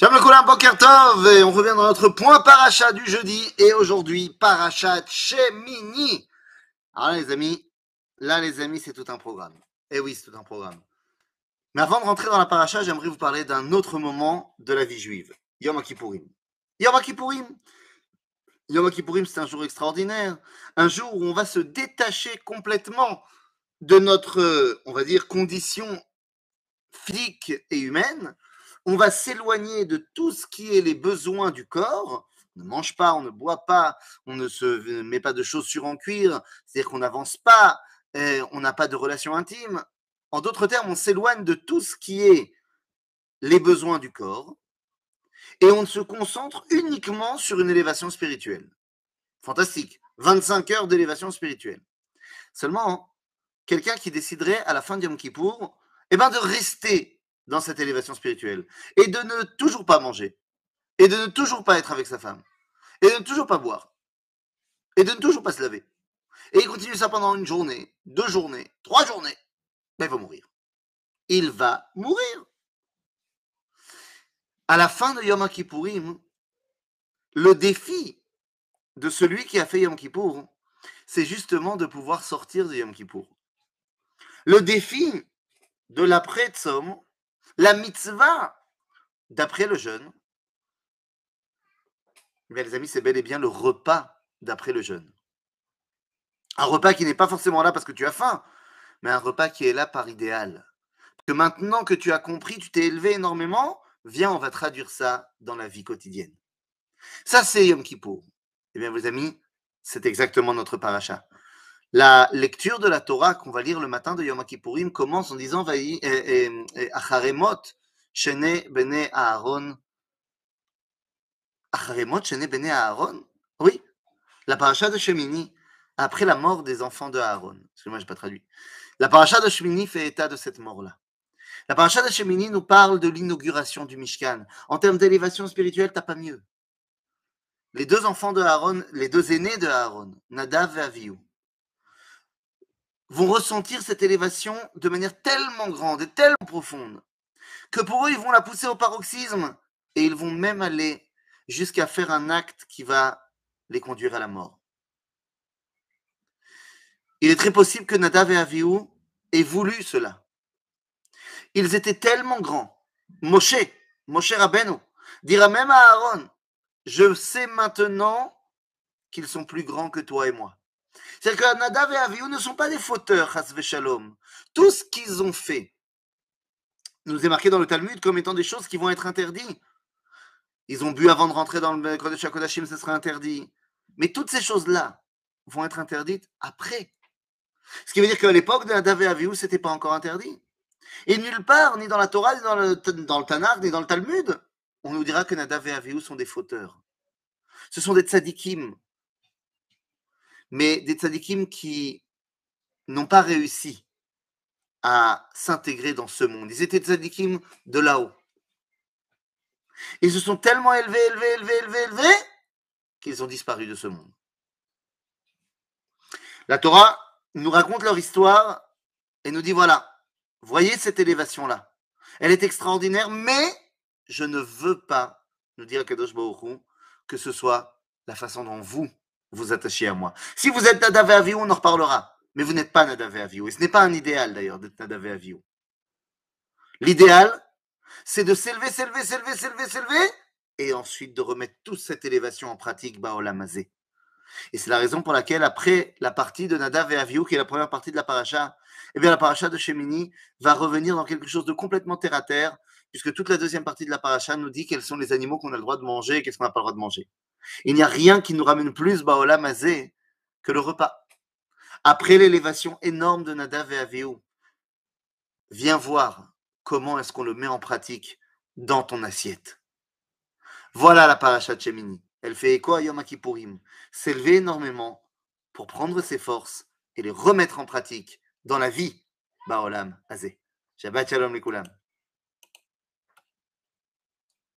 Shalom le Koulam, Boker Tov, et on revient dans notre point paracha du jeudi, et aujourd'hui, paracha Shemini. Alors là, les amis, là, les amis, c'est tout un programme. Eh oui, c'est tout un programme. Mais avant de rentrer dans la paracha, j'aimerais vous parler d'un autre moment de la vie juive, Yom Kippourim. Yom Kippourim, Yom Kippourim, c'est un jour extraordinaire, un jour où on va se détacher complètement de notre, on va dire, condition physique et humaine, on va s'éloigner de tout ce qui est les besoins du corps. On ne mange pas, on ne boit pas, on ne se met pas de chaussures en cuir, c'est-à-dire qu'on n'avance pas, euh, on n'a pas de relation intime. En d'autres termes, on s'éloigne de tout ce qui est les besoins du corps et on se concentre uniquement sur une élévation spirituelle. Fantastique. 25 heures d'élévation spirituelle. Seulement, quelqu'un qui déciderait à la fin du Yom Kippour, eh ben de rester dans cette élévation spirituelle et de ne toujours pas manger et de ne toujours pas être avec sa femme et de ne toujours pas boire et de ne toujours pas se laver. Et il continue ça pendant une journée, deux journées, trois journées. Ben, il va mourir. Il va mourir. À la fin de Yom Kippourim, le défi de celui qui a fait Yom Kippour, c'est justement de pouvoir sortir de Yom Kippour. Le défi de l'après-Tzom, la mitzvah, d'après le jeûne, mais les amis, c'est bel et bien le repas d'après le jeûne. Un repas qui n'est pas forcément là parce que tu as faim, mais un repas qui est là par idéal. Que maintenant que tu as compris, tu t'es élevé énormément, viens, on va traduire ça dans la vie quotidienne. Ça, c'est Yom Kippour. Eh bien, mes amis, c'est exactement notre paracha. La lecture de la Torah qu'on va lire le matin de Yom Kippourim commence en disant Acharemot Shene Bene Aaron. Acharemot Shene Bene Aaron? Oui, la paracha de Shemini, après la mort des enfants de Aaron. Excusez-moi, je n'ai pas traduit. La paracha de Shemini fait état de cette mort-là. La paracha de Shemini nous parle de l'inauguration du Mishkan. En termes d'élévation spirituelle, t'as pas mieux. Les deux enfants de Aaron, les deux aînés de Aaron, Nadav et vont ressentir cette élévation de manière tellement grande et tellement profonde que pour eux, ils vont la pousser au paroxysme et ils vont même aller jusqu'à faire un acte qui va les conduire à la mort. Il est très possible que Nadav et Avihu aient voulu cela. Ils étaient tellement grands. Moshe, Moshe Rabbeinu, dira même à Aaron, je sais maintenant qu'ils sont plus grands que toi et moi. C'est-à-dire que Nadav et Avihu ne sont pas des fauteurs, Hasve Shalom. Tout ce qu'ils ont fait nous est marqué dans le Talmud comme étant des choses qui vont être interdites. Ils ont bu avant de rentrer dans le Kodesh HaKodashim, ce sera interdit. Mais toutes ces choses-là vont être interdites après. Ce qui veut dire qu'à l'époque de Nadav et Avihu, ce n'était pas encore interdit. Et nulle part, ni dans la Torah, ni dans le, Tanakh, ni dans le Talmud, on nous dira que Nadav et Avihu sont des fauteurs. Ce sont des tzadikim, mais des tzadikim qui n'ont pas réussi à s'intégrer dans ce monde. Ils étaient tzadikim de là-haut. Ils se sont tellement élevés, élevés, élevés, élevés, élevés, qu'ils ont disparu de ce monde. La Torah nous raconte leur histoire et nous dit voilà, voyez cette élévation-là. Elle est extraordinaire, mais je ne veux pas, nous dire Kadosh que ce soit la façon dont vous vous attachez à moi. Si vous êtes Nadav et Avihu, on en reparlera. Mais vous n'êtes pas Nadav et Avihu. Et ce n'est pas un idéal d'ailleurs d'être Nadav et Avihu. L'idéal, c'est de s'élever, s'élever, s'élever, s'élever, s'élever, et ensuite de remettre toute cette élévation en pratique, Baolamazé. Et c'est la raison pour laquelle, après la partie de Nadav et Avihu, qui est la première partie de la paracha, eh bien, la paracha de Shemini va revenir dans quelque chose de complètement terre à terre, puisque toute la deuxième partie de la paracha nous dit quels sont les animaux qu'on a le droit de manger et qu'est-ce qu'on n'a pas le droit de manger. Il n'y a rien qui nous ramène plus Baola Mazé que le repas. Après l'élévation énorme de Nadav et Avihu, viens voir comment est-ce qu'on le met en pratique dans ton assiette. Voilà la paracha de Shemini. Elle fait écho à Yom Kippourim. S'élever énormément pour prendre ses forces et les remettre en pratique dans la vie. Baolam Azé. Shabbat Shalom